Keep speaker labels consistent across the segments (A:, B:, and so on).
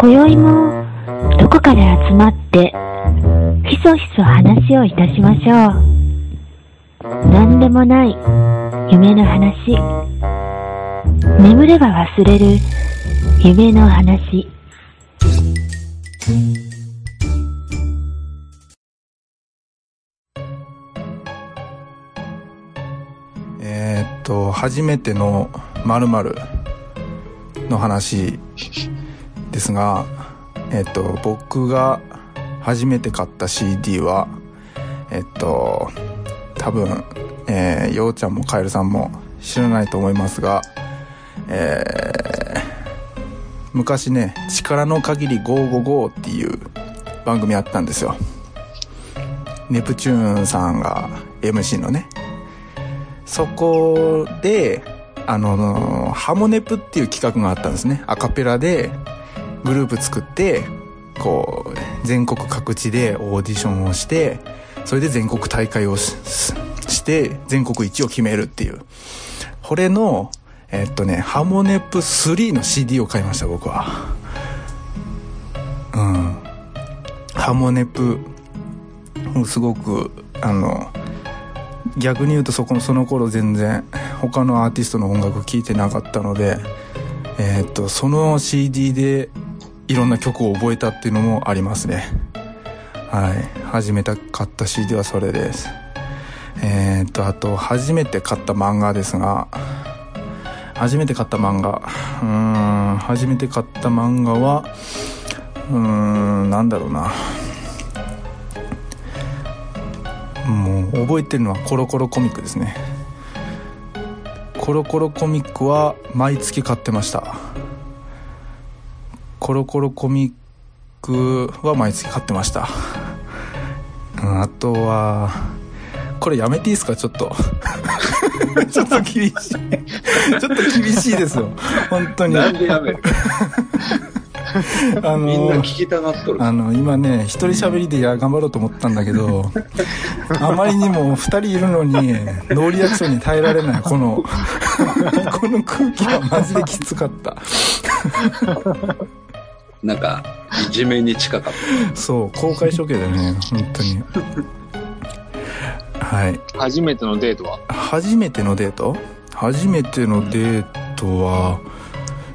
A: 今宵もどこかで集まってひそひそ話をいたしましょう。何でもない夢の話。眠れば忘れる夢の話。
B: えーっと初めてのまるの話ですがえっと僕が初めて買った CD はえっと多分えー、ようちゃんもカエルさんも知らないと思いますがえー昔ね「力の限り555」っていう番組あったんですよネプチューンさんが MC のねそこで、あの、ハモネプっていう企画があったんですね。アカペラでグループ作って、こう、全国各地でオーディションをして、それで全国大会をして、全国一を決めるっていう。これの、えっとね、ハモネプ3の CD を買いました、僕は。うん。ハモネプ、すごく、あの、逆に言うとそこのその頃全然他のアーティストの音楽聴いてなかったのでえっとその CD でいろんな曲を覚えたっていうのもありますね。はい。初めて買った CD はそれです。えーっとあと初めて買った漫画ですが。初めて買った漫画。うーん初めて買った漫画はうーんなんだろうな。もう覚えてるのはコロコロコミックですね。コロコロコミックは毎月買ってました。コロコロコミックは毎月買ってました。うんあとはこれやめていいですか？ちょっと。ちょっと厳しい。ちょっと厳しいですよ。本当に。
C: なんでやめる
B: あの
C: みんな聞きたがっとる。
B: あの今ね一人喋りでや頑張ろうと思ったんだけどあまりにも二人いるのにノーリアクションに耐えられないこの この空気はマジできつかった
C: なんか、いじめに近かっ
B: そう公開処刑だね本当に。はい。
D: 初めてのデートは？
B: 初めてのデート？初めてのデートは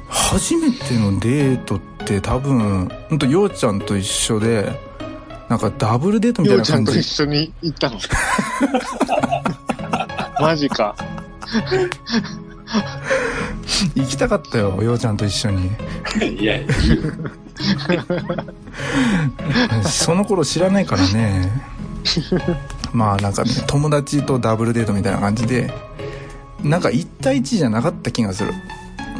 B: 初めてのデートって多分ほんとようちゃんと一緒でなんかダブルデートみたい
D: ようちゃん
B: な感じ
D: と一緒に行ったの？マジか。
B: 行きたかったよようちゃんと一緒に。
C: た。いや、い。
B: その頃知らないからね。まあなんかね友達とダブルデートみたいな感じでなんか1対1じゃなかった気がする。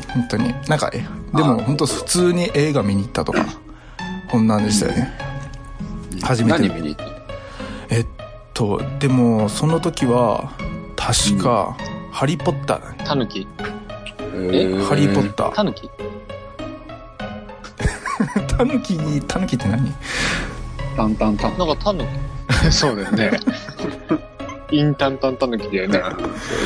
B: 本当に。なんかえでも本当普通に映画見に行ったとかこんなんでしたよね。初めての。
C: 何見に行っ
B: えっとでもその時は確か「ハリー・ポッター」
D: タヌキ。
C: た
D: え「
B: ハリー・ポッター。
D: タヌキ」
B: タヌキにタヌキって何？
C: タンタンタン。
D: なんかタヌキ。そうだよね。インタンタンタヌキだよね。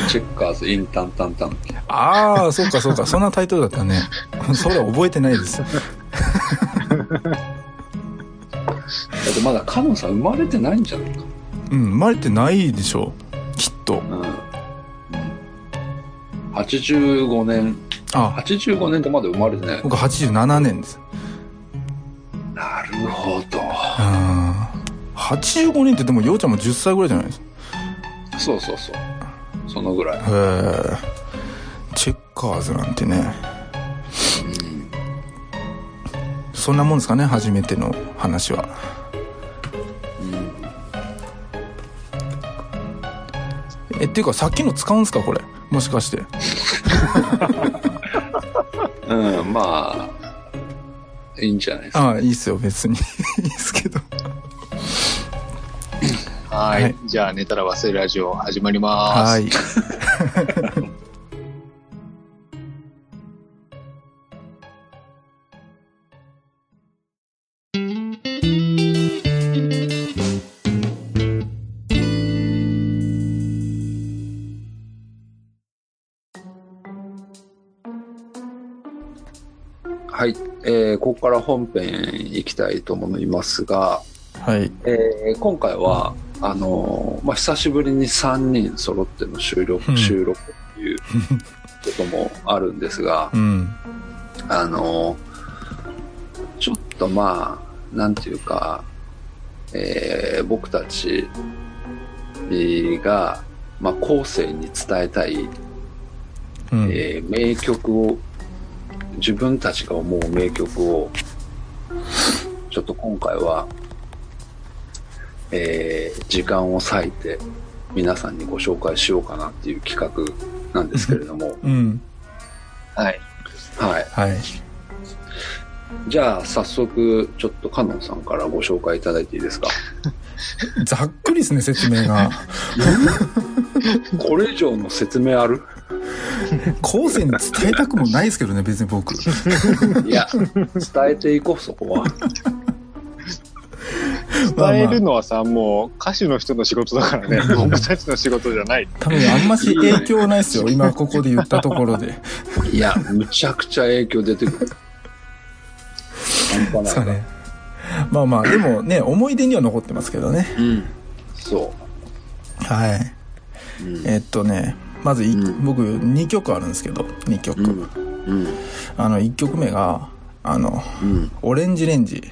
C: チェッカーズ、インタンタンタン。だ
B: ああそうかそうか。そんなタイトルだったね。それは覚えてないです。
C: ってまだカノンさん生まれてないんじゃないか。
B: うん生まれてないでしょ。きっと。
C: うん。85年、
B: あ
C: 85年ってまだ生まれてない。
B: 僕87年です
C: なるほど。
B: うん85年ってでもようちゃんも10歳ぐらいじゃないです？か
C: そうそうそう。そのぐらい。
B: へえチェッカーズなんてね
C: うん。
B: そんなもんですかね初めての話はえっていうかさっきの使うんすかこれ？もしかして
C: うん、うん、まあ、いいんじゃないですか。
B: ああいいっすよ別に いいっすけど
D: はい。
B: はい
D: じゃあ、寝たら忘れるラジオ始まります。
B: はい
C: はい、ここから本編行きたいと思いますが、
B: はい。
C: えー今回は、あのーまあ、久しぶりに3人揃っての収録、
B: うん
C: 収録っていうこともあるんですが
B: う、ん。
C: あのーちょっとまあ、なんていうか、えー僕たちが、まあ、後世に伝えたい、
B: うん。
C: えー名曲を、自分たちが思う名曲を、ちょっと今回は、えー時間を割いて皆さんにご紹介しようかなっていう企画なんですけれども、
B: うん。
D: はい。
C: はい。
B: はい。
C: じゃあ早速、ちょっとカノンさんからご紹介いただいていいですか？
B: ざっくりですね、説明が。
C: これ以上の説明ある？
B: 後世に伝えたくもないですけどね、別に僕。
C: いや、伝えていこう、そこは。
D: 伝えるのはさ、もう歌手の人の仕事だからね、僕たちの仕事じゃない。
B: 多分あんまし影響ないですよ、今ここで言ったところで。
C: いや、むちゃくちゃ影響出てくる。半端ない。
B: そうね。まあまあ、でもね、思い出には残ってますけどね。
C: うん。そ
B: はい。
C: う。うん
B: えっとね、まずい、
C: うん
B: 僕2曲あるんですけど、2曲。
C: うん。うん。
B: あの、1曲目が、あの、
C: うん。
B: オレンジレンジ。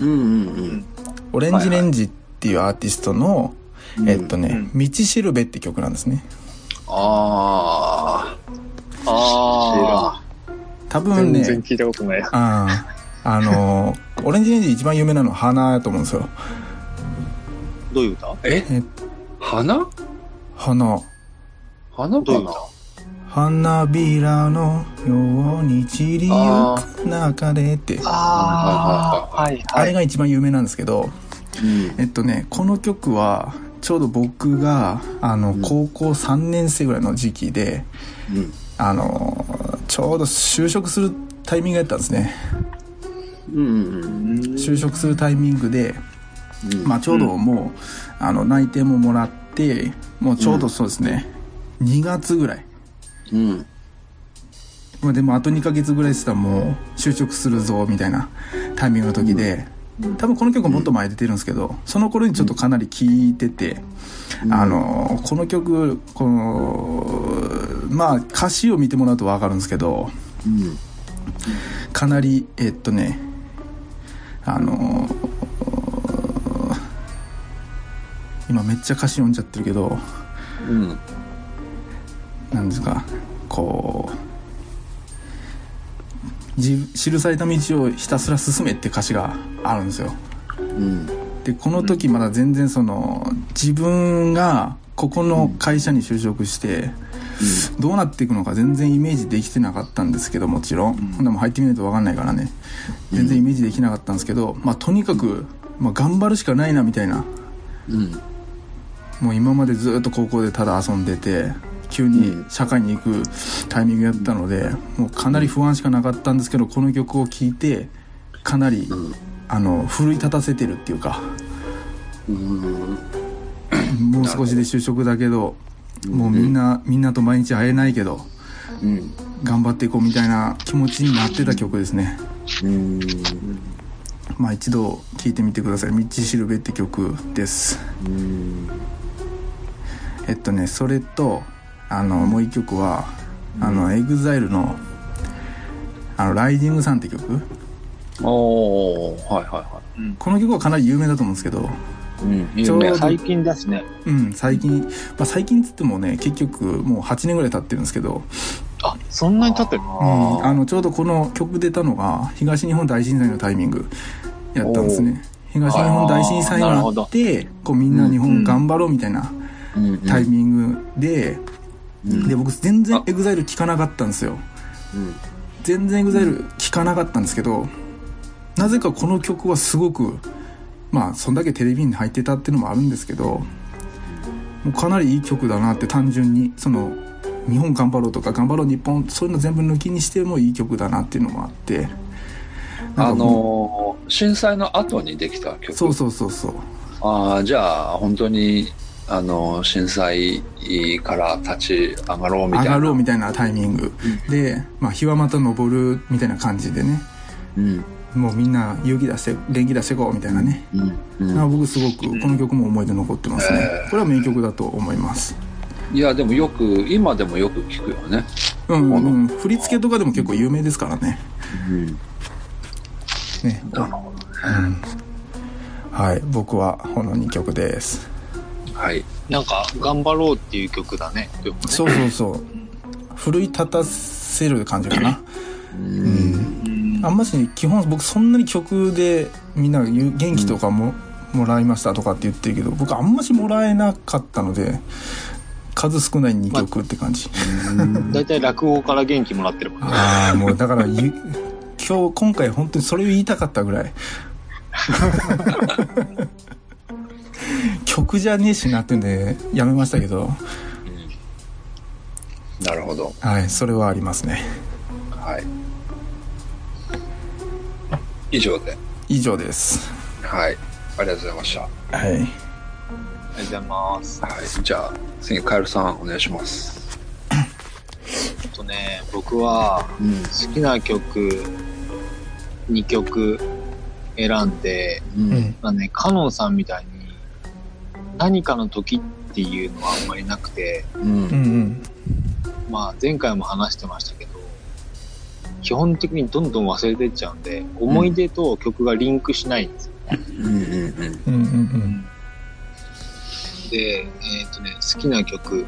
C: うん。うん。
B: オレンジレンジっていうアーティストの、
C: うん
B: えっとね、道しるべって曲なんですね。
C: あ
D: ああ、
B: 多分ね、
D: 全然聞いたことない。
B: ああ、あの、オレンジレンジ一番有名なのは花やと思うんですよ。
D: どういう歌？
C: ー。え
B: え
C: 花？
B: 花。
C: 花かな
B: 花びらのように散りゆく中でって、
D: ああ、はい
B: あれが一番有名なんですけど、
C: うん。
B: えっとね、この曲は、ちょうど僕が、あの、
C: ん
B: 高校3年生ぐらいの時期で、
C: うん。
B: あの、ちょうど就職するタイミングだったんですね。
C: うん。うん。
B: 就職するタイミングで、
C: うん。
B: まあちょうどもう、あの、内定ももらって、もうちょうどそうですね、2月ぐらい。
C: うん。
B: まあでもあと2ヶ月ぐらいしたらもう就職するぞ、みたいなタイミングの時で、多分この曲もっと前出てるんですけど、その頃にちょっとかなり聴いてて、あの、この曲、この、まあ歌詞を見てもらうとわかるんですけど、
C: うん。
B: かなり、えっとね、あの、今めっちゃ歌詞読んじゃってるけど、
C: うん。
B: なんですかこうじ記された道をひたすら進めって歌詞があるんですよ。
C: うん。
B: でこの時まだ全然その自分がここの会社に就職してどうなっていくのか全然イメージできてなかったんですけどもちろん、ほんでも入ってみないと分かんないからね。全然イメージできなかったんですけど、まあとにかく、まあ、頑張るしかないなみたいな。
C: うん。
B: もう今までずっと高校でただ遊んでて急に社会に行くタイミングやったのでもうかなり不安しかなかったんですけどこの曲を聴いてかなり
C: うん。
B: あの奮い立たせてるっていうか
C: うん。
B: もう少しで就職だけどもうみんなみんなと毎日会えないけど
C: うん。
B: 頑張っていこうみたいな気持ちになってた曲ですね
C: うん。
B: まあ一度聴いてみてください「道しるべ」って曲です
C: うん。
B: えっとねそれとあのもう一曲はあの EXILE の「あのライジングサン」って曲
C: おー、はいはいは
B: この曲はかなり有名だと思うんですけど、
C: い。うん。有名。
D: 最近だしね。
B: うん、最近、まあ、最近っつってもね結局もう8年ぐらい経ってるんですけど、
D: あ、そんなに経ってるの？
B: うん、あのちょうどこの曲出たのが東日本大震災のタイミングやったんですね東日本大震災があってこうみんな日本頑張ろうみたいな
C: うん。
B: タイミングで、
C: うん
B: で僕全然
C: あ
B: EXILE 聴かなかったんですよ
C: うん。
B: 全然 EXILE 聴かなかったんですけどなぜかこの曲はすごくまあそんだけテレビに入ってたっていうのもあるんですけどもうかなりいい曲だなって単純にその日本頑張ろうとか頑張ろう日本そういうの全部抜きにしてもいい曲だなっていうのもあって
C: あ
B: も
C: のー震災の後にできた曲。
B: うそうそうそうそう
C: ああ、じゃあ、本当にあの、震災から立ち上がろうみたいな。
B: 上がろうみたいなタイミング。で、まあ、日はまた昇るみたいな感じでね。
C: うん。
B: もうみんな勇気出して元気出していこうみたいなね、
C: うん。うん。
B: 僕すごくこの曲も思い出残ってますね、
C: えー
B: これは名曲だと思います。
C: いや、でもよく、今でもよく聞くよね。
B: うん、うん、振り付けとかでも結構有名ですからね。
C: うん。
B: ね。
C: なるほ
B: はい。僕はこの2曲です。
C: ど。はい。
D: なんか、頑張ろうっていう曲だね。ね
B: そうそうそう奮い立たせる感じかな
C: うん。
B: あんまし基本僕そんなに曲でみんなが言う元気とかも、もらいましたとかって言ってるけど僕あんましもらえなかったので数少ない2曲って感じ、
D: だいたい落語から元気もらってるもんね。
B: ああもうだからゆ今日今回本当にそれを言いたかったぐらい曲じゃねえしなってんでやめましたけど
C: なるほど。
B: はいそれはありますね
C: はい。以上で。
B: 以上です
C: はい。ありがとうございました。
B: はい
D: ありがとうございます。
C: はい。じゃあ、次、カエルさん、お願いします。
D: あとね、僕は
C: うん。
D: 好きな曲2曲選んで、
C: う。
B: うんん
D: まあね、カノンさんみたいに何かの時っていうのはあんまりなくて、
C: う。
B: うんんうん
D: まあ前回も話してましたけど、基本的にどんどん忘れてっちゃうんで、思い出と曲がリンクしないんですよ。
C: うん。うん。
B: うんうん
D: で、えっ、とね、好きな曲、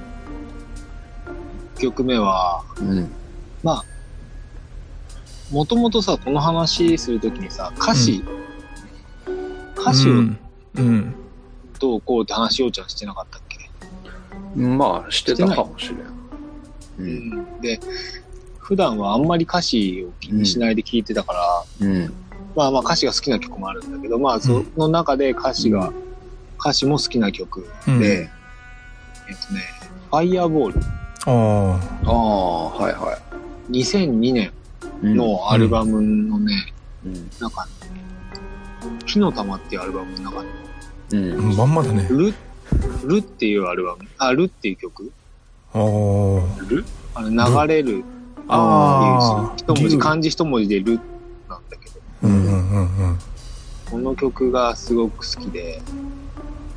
D: 1曲目は、
C: うん。うん。
D: まあ、もともとさ、この話するときにさ、歌詞、歌詞を
B: うんうん
D: どうこうって話をちゃんしてなかったっけ？
C: まあ、してたかもしれん。う。
D: うんん。で、普段はあんまり歌詞を気にしないで聴いてたから、
C: うん。
D: まあまあ歌詞が好きな曲もあるんだけど、まあその中で歌詞が、歌詞も好きな曲で、
B: うん
D: えっとね、ファイヤーボール、
B: あ
C: ああ、はいは
D: 2002年
C: い。
D: のアルバムのね、
C: うん。
D: 中に、火の玉っていうアルバムの中に、
C: うん。
B: あまんまだね。
D: ル、ルっていうアルバム、あ、ルっていう曲？
B: ああ
C: ル
D: あの流れる。
B: あ
D: 一文字、
B: 竜
D: 漢字一文字でルなんだけど、
B: うんうんうんうん。
D: この曲がすごく好きで、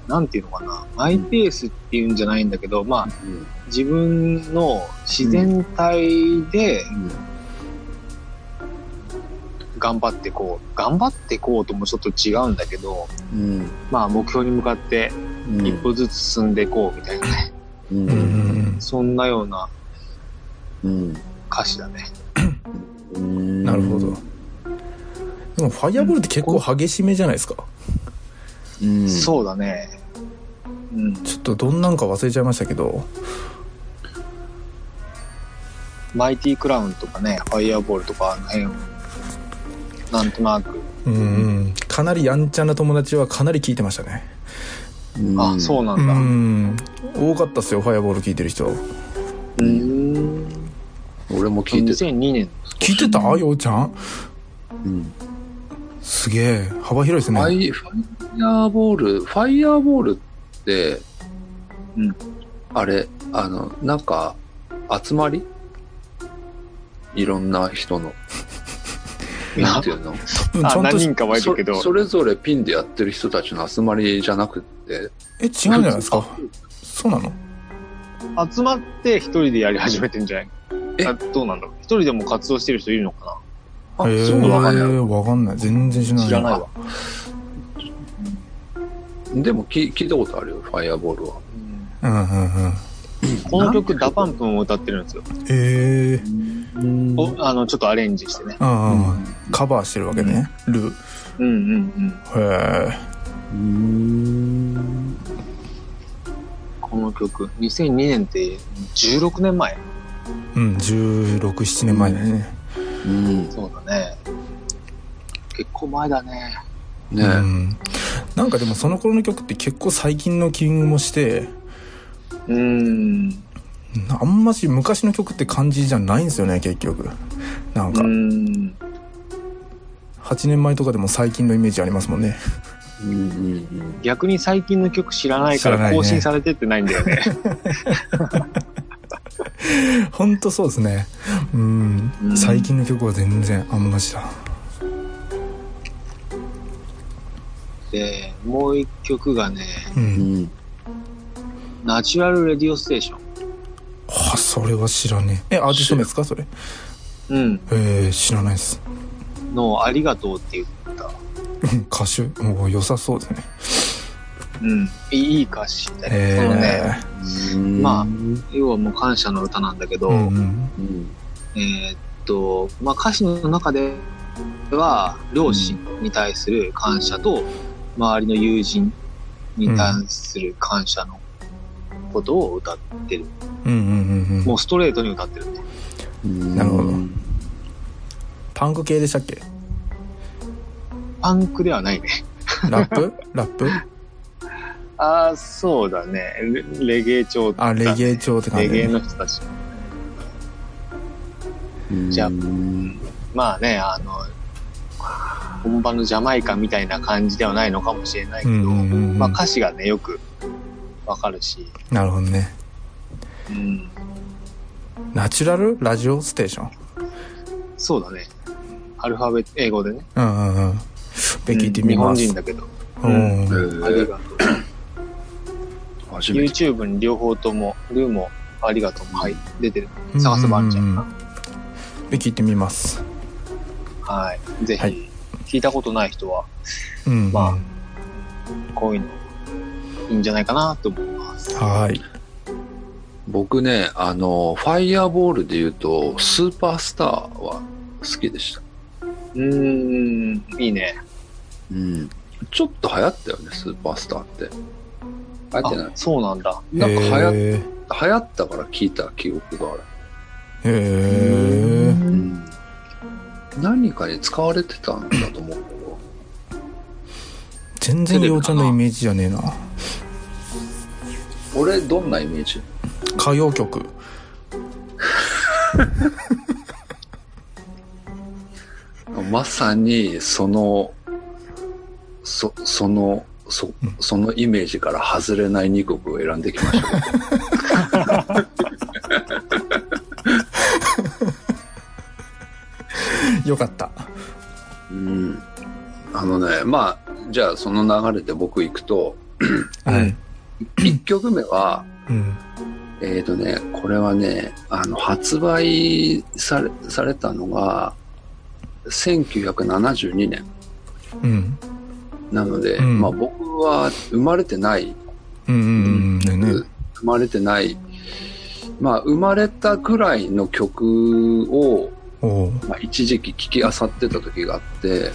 D: なんていうのかな、マイペースっていうんじゃないんだけど、まあ、
C: うん。
D: 自分の自然体で頑張ってこう、頑張ってこうともちょっと違うんだけど、
C: うん。
D: まあ目標に向かって
C: うん。
D: 一歩ずつ進んでいこうみたいなね、
C: う。
B: うんうんん
D: そんなような
C: うん。
D: 歌詞だね。
C: うん。
B: なるほどでもファイアボールって結構激しめじゃないですか
C: うん。
D: そうだね。うん。
B: ちょっとどんなんか忘れちゃいましたけど
D: マイティクラウンとかね、ファイヤーボールとかあの辺、なんとなく、
B: うんうんかなりやんちゃな友達はかなり聞いてましたね
C: うん。
D: あ、そうな
B: うん
D: だ。
B: ん多かったっすよファイアボール聞いてる人
D: うーん。
C: 俺も聞いてた。
D: 2002年。
B: 聞いてた？ようちゃん？
C: うん。
B: すげえ幅広いです
C: ファ
B: ね
C: イ、ファイヤーボール、ファイヤーボールって、
D: うん。
C: あれ、あの、なんか、集まり？いろんな人の。なんていうの？
D: 何人かはいるけど。
C: そそれぞれピンでやってる人たちの集まりじゃなくって、
B: え違うんじゃないですか？そうなの？
D: 集まって一人でやり始めてんじゃない？
C: え？
D: あどうなんだろう？一人でも活動してる人いるのか
C: あ、
B: へえ
C: そうわかんない。
B: わかんない。全然知らない。
D: な知らないわ。
C: でも聞聞いたことあるよ、 FIRE BALL は。
B: うん。うんうん
D: この曲 DA PUMP も歌ってるんですよ。
B: へえ
D: おあの、ちょっとアレンジしてね。
B: うんうんカバーしてるわけねルー
D: うんうんうん。
B: へえ
C: うん。
D: この曲、2002年って16年前。
B: うん1617年前だね
C: うん。
D: そうだね。結構前だね。
C: ね
B: うんなんかでもその頃の曲って結構最近の気もして
D: うーん。
B: あんまし昔の曲って感じじゃないんですよね結局なんか
D: うーん。
B: 8年前とかでも最近のイメージありますもんね
C: うんうんうん。
D: 逆に最近の曲知らないから更新されてってないんだよね。
B: ほんとそうですねうん、
D: うん
B: 最近の曲は全然あんま知らん
D: で、もう一曲がね、
B: う
C: うんん。
D: ナチュラルレディオステーション。
B: あそれは知らねえ。えアーティスト名ですか？それ。
D: うん。
B: えー、知らないです。
D: の、ありがとうって言った。
B: う ん歌手？もう良さそうですね。
D: うん。いい歌詞で、
B: え
D: そのね、
C: うん。
D: まあ要はもう感謝の歌なんだけど、
B: うんうん。
C: うん。
D: えーっと、まあ歌詞の中では、両親に対する感謝と、周りの友人に対する感謝のことを歌ってる。
B: うんうんうんうん
D: もうストレートに歌ってるね。
B: なるほどパンク系でしたっけ？
D: パンクではないね。
B: ラップ？ラップ？
D: ああ、そうだね。レレゲエ調だ
B: あレゲエ調って感じ
D: レゲエの人たち。じゃまあね、あの、本場のジャマイカみたいな感じではないのかもしれないけど、
B: うんうんうんうん
D: まあ歌詞がね、よくわかるし、
B: なるほどね。
D: うん、
B: ナチュラル？ラジオステーション？
D: そうだね。アルファベット、英語でね。
B: うんうんうん。べ聞いてみ
D: 日本
B: ます
D: 人だけど。
B: うん。
C: え
D: あり
C: ー
D: がとう。YouTube に両方とも、ルーもありがとうも、はい、出てる。探せばあるん。じゃないか
B: べ聞いてみます。
D: な。はい。ぜひ、
B: はい。
D: 聞いたことない人は、
B: うん
D: まこういうの、いいんじゃないかなと思います。
B: はーい
C: 僕ね、あの、ファイヤーボールで言うと、スーパースターは好きでした。
D: うーん、いいね。
C: うん。ちょっと流行ったよね、スーパースターって。流行ってない？
D: あ、そうなんだ。
C: なんか流行流行ったから聞いた記憶がある。
B: ーへー
C: うん。何かに使われてたんだと思うけど。
B: 全然ようちゃんのイメージじゃねえな
C: 俺、どんなイメージ？
B: 歌謡曲
C: まさに、その、そ、その、そ
B: うん、
C: そのイメージから外れない2曲を選んできました。
B: よかった
C: うん。あのね、まあ、じゃあその流れで僕行くと、
B: はい
C: 1曲目は、
B: うん。
C: えっ、とね、これはね、あの、発売され、されたのが、1972年。
B: うん。
C: なので、
B: うん。
C: まあ僕は生まれてない、
B: うんうんうん
C: 生まれてない、まあ生まれたぐらいの曲を、まあ、一時期聴き漁ってた時があって、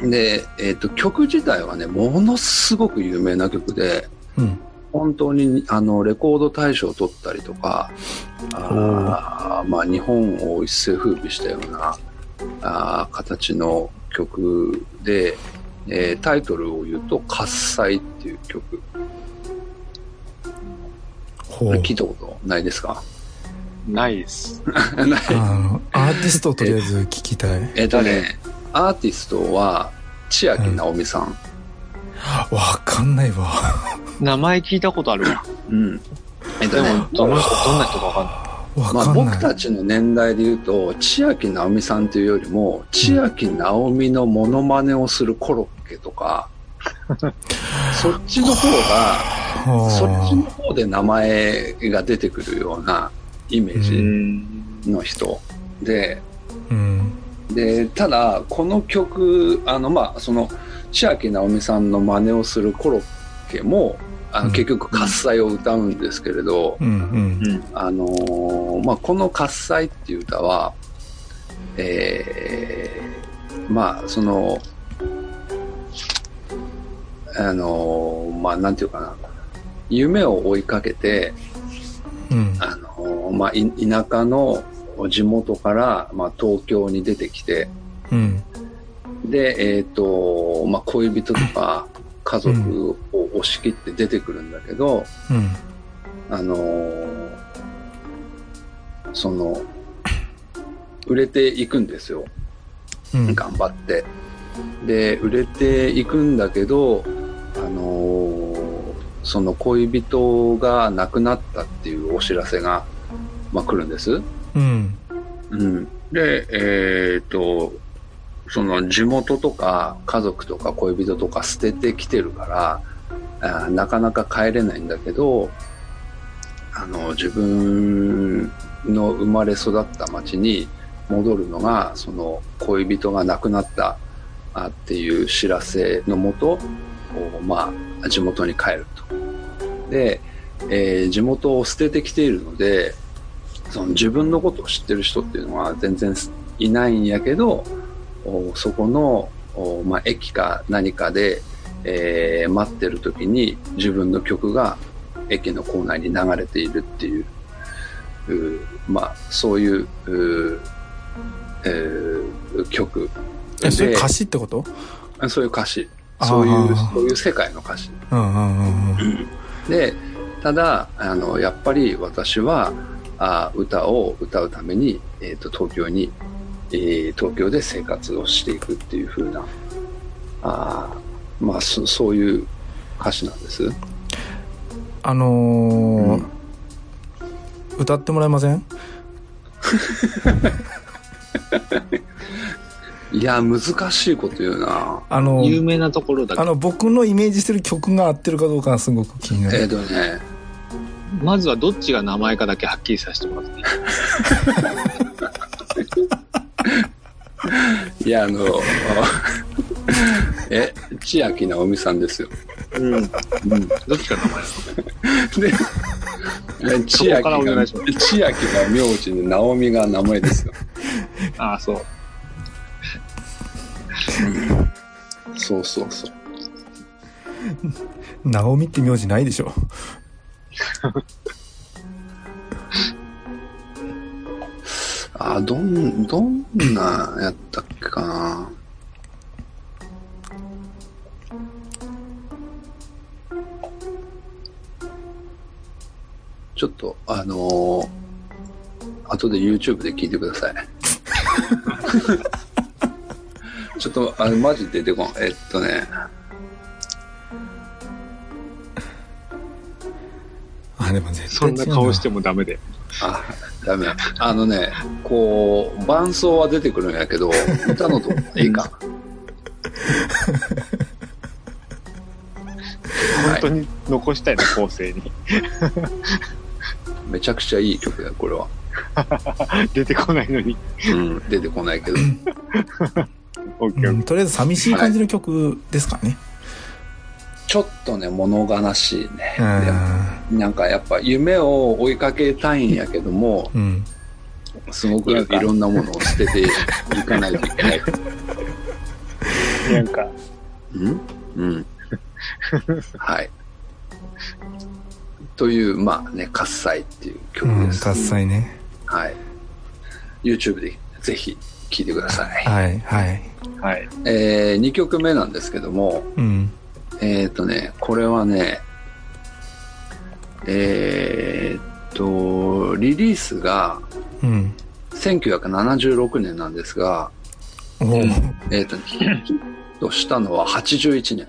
B: うん。
C: で、えっ、と、曲自体はね、ものすごく有名な曲で、
B: うん。
C: 本当にあのレコード大賞を取ったりとか、あーまあ、日本を一世風靡したようなあー形の曲で、えータイトルを言うと「喝采」っていう曲。
B: ほう。
C: 聞いたことないですか？
D: ないです。
C: ない。
B: あのアーティストをとりあえず聞きたい。
C: えっとねアーティストは千秋直美さん、
B: わかんないわ。
D: 名前聞いたことあるわ。
C: うん。えっと
D: で
C: ね
D: も、どの人、どんな人かわかんない。
C: まあ、
B: わかんない、
C: 僕たちの年代で言うと千秋直美さんというよりも千秋直美のモノマネをするコロッケとか そっちの方が
B: はあ。
C: そっちの方で名前が出てくるようなイメー
D: う
C: ジ
D: ん。
C: の人。で
B: うん。
C: でただこの曲あのまあその千秋直美さんの真似をするコロッケもあ
B: うん。
C: の結局喝采を歌うんですけれど、
B: うんうん。
D: うん。
C: あのーまあ、この「喝采」っていう歌は、えーまあそのあのーまあなんていうかな。夢を追いかけて、
B: うん。
C: あのーまあ、い田舎の地元から、まあ、東京に出てきて
B: うん
C: で、えっとまあ、恋人とか家族を押し切って出てくるんだけど、
B: うん
C: あのーその、売れていくんですよ。
B: うん
C: 頑張って。で売れていくんだけど、あのーその恋人が亡くなったっていうお知らせが、まあ、来るんです。
B: うん。
C: うん、で、えっ、と、その地元とか家族とか恋人とか捨ててきてるから、あなかなか帰れないんだけど、あの、自分の生まれ育った町に戻るのが、その恋人が亡くなったあっていう知らせのもと、まあ、地元に帰ると。で、えー地元を捨ててきているので、その自分のことを知ってる人っていうのは全然いないんやけど、そこの、おまあ、駅か何かで、えー待ってる時に自分の曲が駅の構内に流れているっていう、うーまあ、そういう、うーえー曲
B: え、それ
C: で
B: 歌詞ってこと？
C: そういう歌詞。そういうそういう世界の歌詞。
B: うんうんうんうん。
C: でただあのやっぱり私はあ歌を歌うために、えー、と東京に、えー東京で生活をしていくっていう風なあーまあそそういう歌詞なんです？
B: あのー
C: うん
B: 歌ってもらえません？
C: いや難しいこと言うな。
B: あの、
D: 有名なところだけ
B: あの、僕のイメージしてる曲が合ってるかどうかがすごく気にな
C: えっ、
B: る。
C: とね？
D: まずはどっちが名前かだけはっきりさせてもらって い
C: やあの え千秋直美さんですよ。
D: うん。
C: うん
D: どっちが名前
C: で、え千秋が、
D: いしま
C: 千秋が名字で、直美が名前ですよ。
D: ああ、そう。
C: そうそうそう。
B: ナオミって名字ないでしょ。
C: あ、どん、どんなやったっけかな。ちょっと、あのー後で YouTube で聞いてください。ちょっと、あの、マジ出てこん。えっとね、
B: あ、でも絶
D: そんな顔してもダメで。
C: あ、ダメ。あのね、こう、伴奏は出てくるんやけど、歌のとこ いいか。
D: 本当に残したいな、後世に。
C: めちゃくちゃいい曲だよ、これは。
D: 出てこないのに。
C: うん、出てこないけど。
B: うんとりあえず寂しい感じの曲ですかね。
C: ちょっとね、物悲しいね。なんかやっぱ夢を追いかけたいんやけども、
B: ん。うん。
C: すごくいろんなものを捨てていかないといけない。
D: なんか、
C: うん？うん。はい。という、まあね、喝采っていう
B: うん、
C: 曲です。
B: 喝采ね。
C: はい。YouTube でぜひ聴いてください。
B: はい、はい。
D: はい。
C: えー、2曲目なんですけども、
B: うん。
C: えっ、とね、これはね、えっと、リリースが
B: うん。
C: 1976年なんですが、
B: おお。
C: えっ、と、ヒットしたのは81年。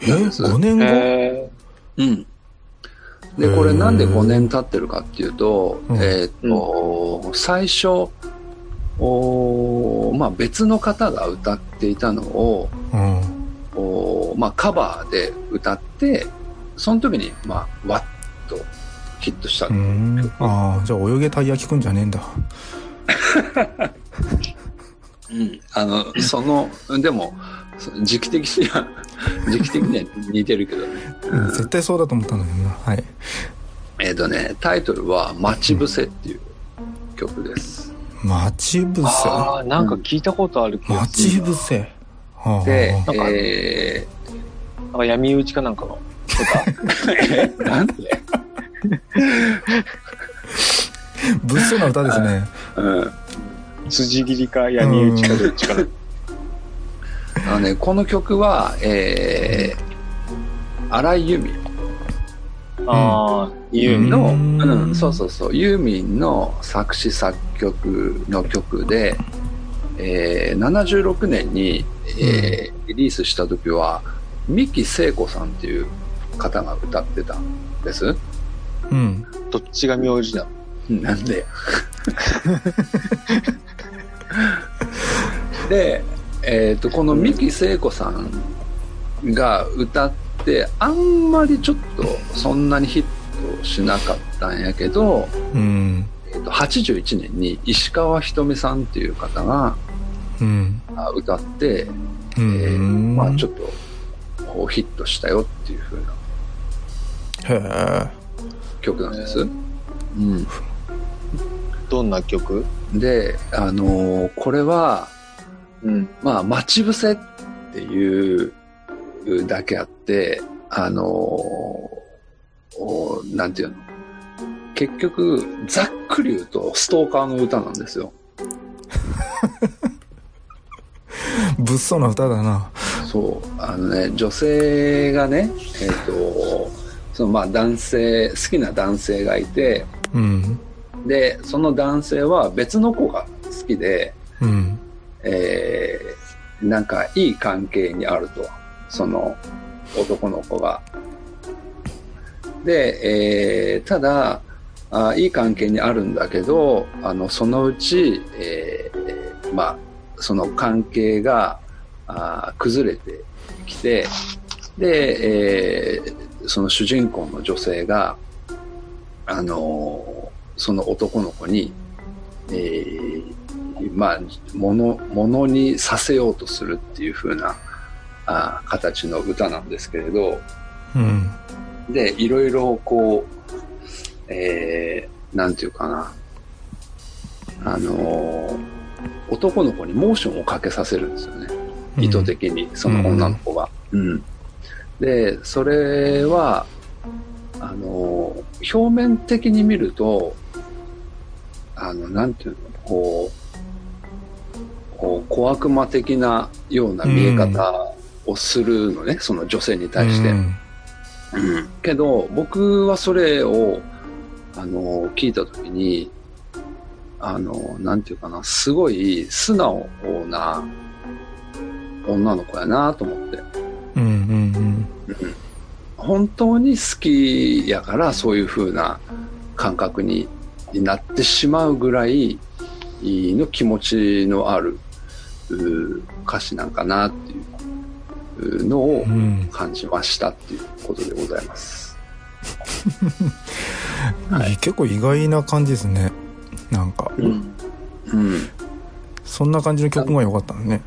B: え、5年後？
D: え
C: うん。で、これなんで5年経ってるかっていうと、
B: うん
C: えっ、と、最初、おーまあ別の方が歌っていたのを、
B: うん。
C: おまあ、カバーで歌ってその時に、まあ、わっとヒットした、
B: うん。ああ、じゃあ泳げたい焼きくんじゃねえんだ。
C: うんあのそのでもそ時期的には時期的には似てるけどね、
B: うん、絶対そうだと思ったんだけどな。はい。
C: えっ、とねタイトルは「待ち伏せ」っていう曲です、
B: 待ち伏せ？
D: ああ、なんか聞いたことある気が
B: 待。ち伏せ。はあ
C: で
D: なんか
C: え
D: なんか闇討ちかなんかの。歌
C: ー、なんで、
B: 物 騒な歌で？すね。
C: うん。
D: 辻切りか闇討ちかどっちか。の。
C: あのね、この曲は、えー、荒井由実。
D: ああ、ユーミン
C: の、
B: うん。
C: うん、そうそうそう、ユーミンの作詞作曲の曲で、えー76年に、えーリリースした時は、三木聖子さんっていう方が歌ってたんです。
B: うん。
D: どっちが名字なの？
C: なんで で、えっ、と、この三木聖子さんが歌って、あんまりちょっとそんなにヒットしなかったんやけど、
B: うん。
C: えーと81年に石川ひとみさんっていう方が
B: うん。
C: あ歌って、
B: う
C: えー
B: ん。
C: まあちょっとこうヒットしたよっていう風な
B: へえ。
C: 曲なんです。うん。
D: どんな曲？
C: で、あのーこれは、
D: うん。
C: まあ、待ち伏せっていうだけあって、あのーおなんていうの？結局、ざっくり言うと、ストーカーの歌なんですよ。
B: 物騒な歌だな。
C: そう。あのね、女性がね、えっ、と、そのまあ男性、好きな男性がいて、
B: うん。
C: で、その男性は別の子が好きで、
B: うん。
C: えーなんかいい関係にあると、その男の子が。で、えーただあ、いい関係にあるんだけど、あの、そのうち、えーまあ、その関係があー崩れてきて、で、えーその主人公の女性が、あのーその男の子に、えーまあ、もの、ものにさせようとするっていう風な、あー形の歌なんですけれど、
B: うん。
C: で、いろいろこう、えー、なんていうかな、あのー男の子にモーションをかけさせるんですよね。意図的に、その女の子が。うん。で、それは、あのー表面的に見ると、あの、なんていうの、こう、こう、小悪魔的なような見え方をするのね、その女性に対して。
B: うん
C: うんけど、僕はそれを、あの、聞いたときに、あの、なんていうかな、すごい素直な女の子やなと思って。
B: うんうん
C: 本当に好きやからそういう風な感覚になってしまうぐらいの気持ちのある歌詞なんかなっていうのを。感じましたっていうことでございます。はい
B: い結構意外な感じですね。なんか、
D: うん。
C: うん。
B: そんな感じの曲が良かったのね。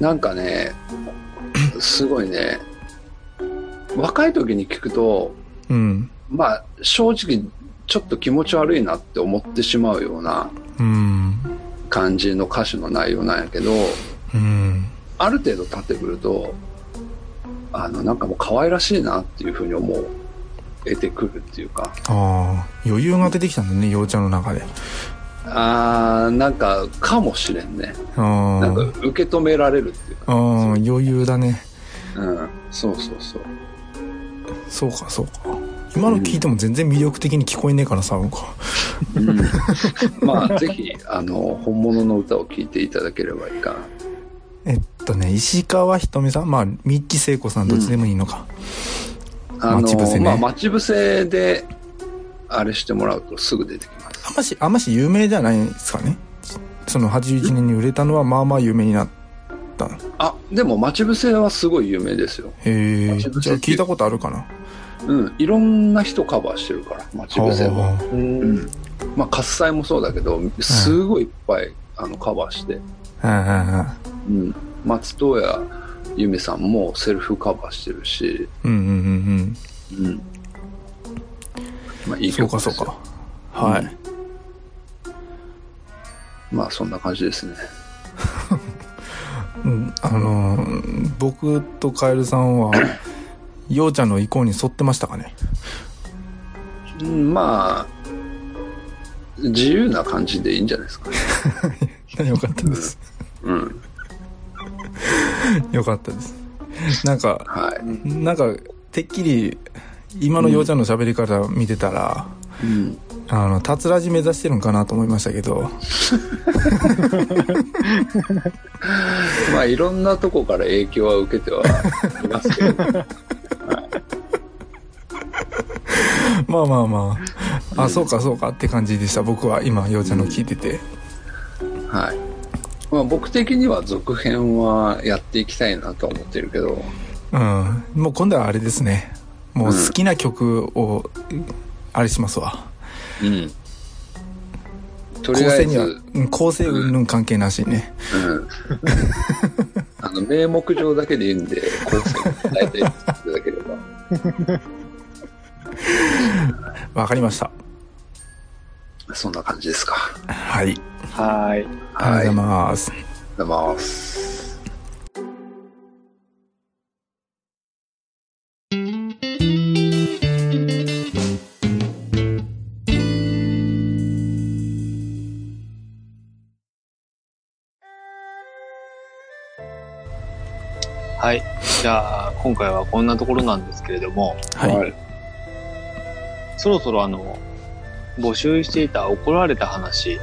C: なんかね、すごいね、若い時に聞くと、
B: うん。
C: まあ正直ちょっと気持ち悪いなって思ってしまうような
B: うん。
C: 感じの歌詞の内容なんやけど、
B: うん。
C: ある程度経ってくると、あの、なんかもう可愛らしいなっていうふうに思う、得てくるっていうか、
B: ああ、余裕が出てきたんだね、陽ちゃんの中で。
C: あー、なんか、かもしれんね。
B: あ
C: なんか、
B: あ。
C: 受け止められるっていうか。
B: ああ、余裕だね。
C: うん、そうそうそう。
B: そうか、そうか。今の聞いても全然魅力的に聞こえねえからさ、なんか。
C: うん、まあ、ぜひ、あの、本物の歌を聴いていただければいいかな。
B: えっとね、石川ひとみさん？まあ、ミッキー聖子さんどっちでもいいのか。
C: あの、
B: 待ち伏せね
C: まあ、待ち伏せで、あれしてもらうとすぐ出てきます。
B: あんまし、あんまし有名じゃないんですかね？その81年に売れたのはまあまあ有名になったの。
C: あ、でも、待ち伏せはすごい有名ですよ。
B: へえ。じゃあ聞いたことあるかな？
C: うん、いろんな人カバーしてるから、待ち伏せも。
B: は
C: うん。まあ、喝采もそうだけど、すごいいっぱい、あの、カバーして。うん。松任谷由実さんもセルフカバーしてるし、
B: うんうんうん
C: うん。まあ、い
B: うん。
C: い曲ですよ
B: そうかそうか。はい。
C: まあ、そんな感じですね。
B: うん、あのー僕とカエルさんは、ようちゃんの意向に沿ってましたかね？
C: うん、まあ、自由な感じでいいんじゃないですかね。
B: よかったです。
C: うん。
B: よかったです。なんか、
C: はい。
B: なんか、てっきり、今のようちゃんの喋り方見てたら、
C: うん。
B: あの、たつらじ目指してるんかなと思いましたけど、
C: まあいろんなとこから影響は受けてはいますけど、
B: まあまあまあ、あ、そうかそうかって感じでした。僕は今、ようちゃんの聞いてて。
C: はい。まあ僕的には続編はやっていきたいなとは思ってるけど、
B: うん。もう今度はあれですね。もう好きな曲を、あれしますわ。
C: うん。と
B: 構
C: りあえず、
B: 成には、うん構成うんぬん関係なしにね。
C: うん。あの、名目上だけでいいんで、構成を伝えていただければ。
B: わかりました。
C: そんな感じですか。
B: はい。
D: はい。
B: ありがとうございます。
C: ありがとうございます。
D: はい。じゃあ、今回はこんなところなんですけれども、
B: はい。
D: そろそろあの、募集していた怒られた話、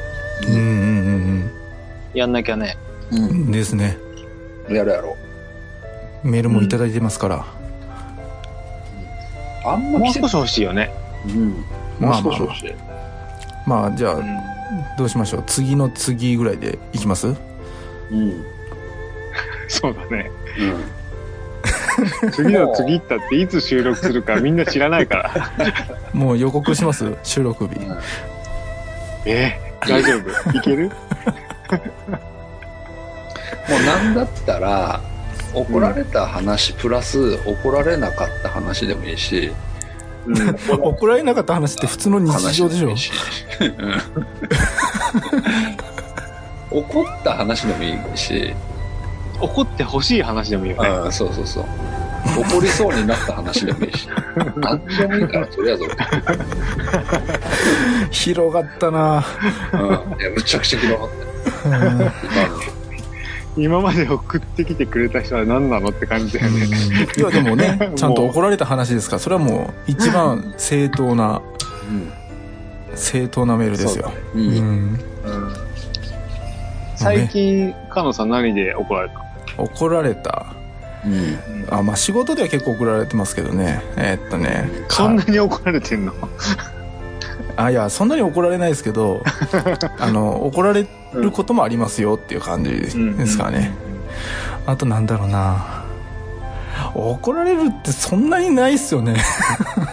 B: うんうん
D: やんなきゃね。
C: う。
B: うんん。ですね。
C: やるやろ
B: メールもいただいてますから。
C: う。あんま
D: もう少し欲しいよね。
C: うん。もう
B: まあまあ
C: 少し欲しい。
B: まあ、じゃあ、
D: うん。
B: どうしましょう。次の次ぐらいでいきます？
C: うん。
D: そうだね。
C: うん。
D: 次の次行ったっていつ収録するかみんな知らないから。
B: もう予告します？収録日。
D: えー、大丈夫？いける？
C: もうなんだったら、怒られた話プラス怒られなかった話でもいいし、
D: うん。
B: 怒られなかった話って普通の日常でしょ？
C: 話もいいしうん怒った話でもいいし、
D: 怒ってほしい話でもいいよね。
C: うん、そうそうそう。怒りそうになった話でもいいし。何でもいいから、とりあえず。
B: 広がったな
C: うん。いや、むちゃくちゃ広がった。
B: うん
C: 今の
D: 今まで送ってきてくれた人は何なのって感じだよね。
B: いやでもね ちゃんと怒られた話ですからそれはもう一番正当な正当なメールですよ
C: う。
B: うんん
D: うん最近、かのさん何で怒られた？
B: 怒られた。
C: うん。
B: あまあ仕事では結構怒られてますけどね。えーっとね
D: そんなに怒られてんの？
B: あいやそんなに怒られないですけど あの怒られることもありますよっていう感じですからね、あとなんだろうな。怒られるってそんなにないっすよね。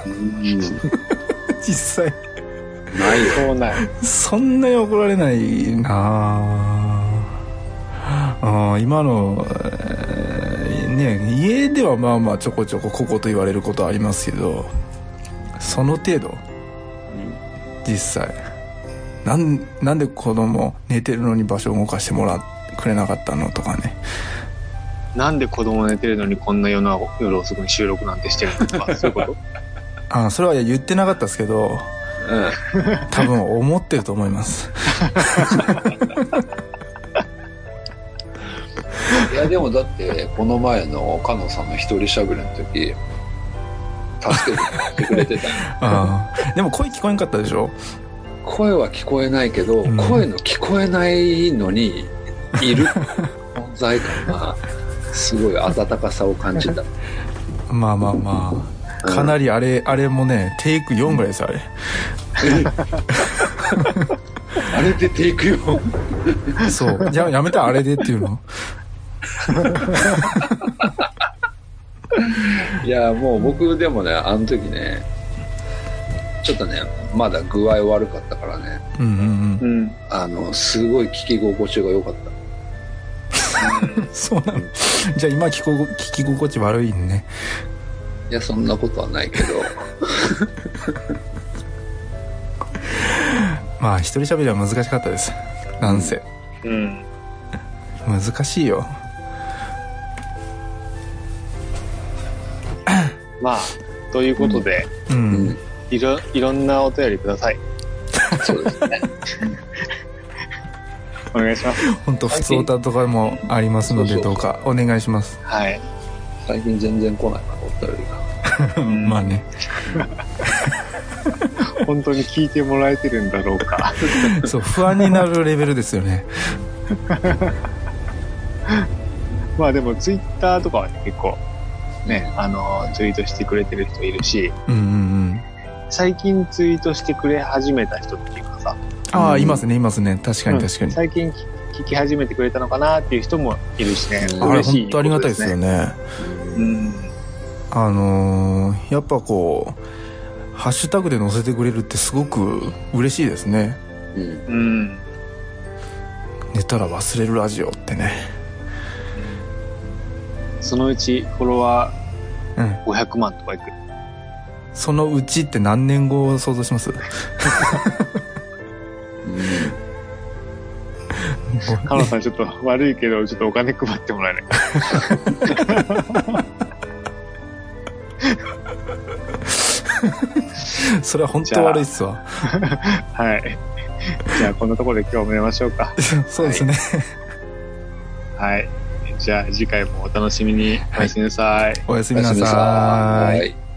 C: うん。
B: 実際。
C: ない。よ。
D: そうない。
B: そんなに怒られないなああ今の、えーね家ではまあまあちょこちょこここと言われることはありますけどその程度？実際。なんなんで子供寝てるのに場所を動かしてもらくれなかったのとかね。
D: なんで子供寝てるのにこんな夜な夜遅くに収録なんてしてるのとか、そういうこと？
B: あそれは言ってなかったですけど
C: うん。
B: 多分思ってると思います。
C: い や、でもだって、この前のかのさんの一人しゃべりの時、助けてくれてた。よ
B: ああ。でも声聞こえんかったでしょ？
C: 声は聞こえないけど、
B: うん。
C: 声の聞こえないのにいる存在感がすごい温かさを感じた。
B: まあまあまあ。かなりあれ、あれもねテイク4ぐらいですあれ。
C: あれでテイクよ。
B: そう。じゃあやめた？らあれでっていうの？
C: いや、もう僕でもね、あの時ね、ちょっとね、まだ具合悪かったからね、
B: うんうんうん。
D: うん。
C: あの、すごい聞き心地が良かった。
B: そうなの。じゃあ今聞こ聞き心地悪いね。
C: いや、そんなことはないけど、
B: まあ一人喋りは難しかったです。なんせ。
D: うん。
B: 難しいよ。
D: まあ、ということで、
B: う。
C: うんん、
D: いろ、いろんなお便りください。
C: そうですね。
D: お願いします。
B: 本当普通歌とかもありますので、どうかお願いします。
D: はい。
C: 最近全然来ないから、お便りが。
B: まあね。
D: 本当に聞いてもらえてるんだろうか。
B: そう不安になるレベルですよね
D: まあでもツイッターとかは結構ね、あの、ツイートしてくれてる人いるし、
B: うんうんうん。
D: 最近ツイートしてくれ始めた人っていうかさ、
B: ああ、
C: うん。
B: いますねいますね。確かに確かに、
D: 最近聞き始めてくれたのかなっていう人もいるしね。
C: うん
B: あれ
D: 嬉しい
B: 本当ありがたいですよ
D: ね。
B: ね
D: うん。
B: あのーやっぱこうハッシュタグで載せてくれるってすごく嬉しいですね。
C: うん
D: うん。
B: 寝たら忘れるラジオってね
D: そのうちフォロワ
B: うん
D: ー500万とかいく。
B: そのうちって何年後を想像します？
D: カノさんちょっと悪いけど、ちょっとお金配ってもらえないか
B: それは本当悪いっすわ
D: はい。じゃあ、こんなところで今日も寝ましょうか。
B: そうですね、
D: はい。じゃあ、次回もお楽しみに。おやすみなさい。
B: おやすみな
C: おやすみな
B: さい
C: さい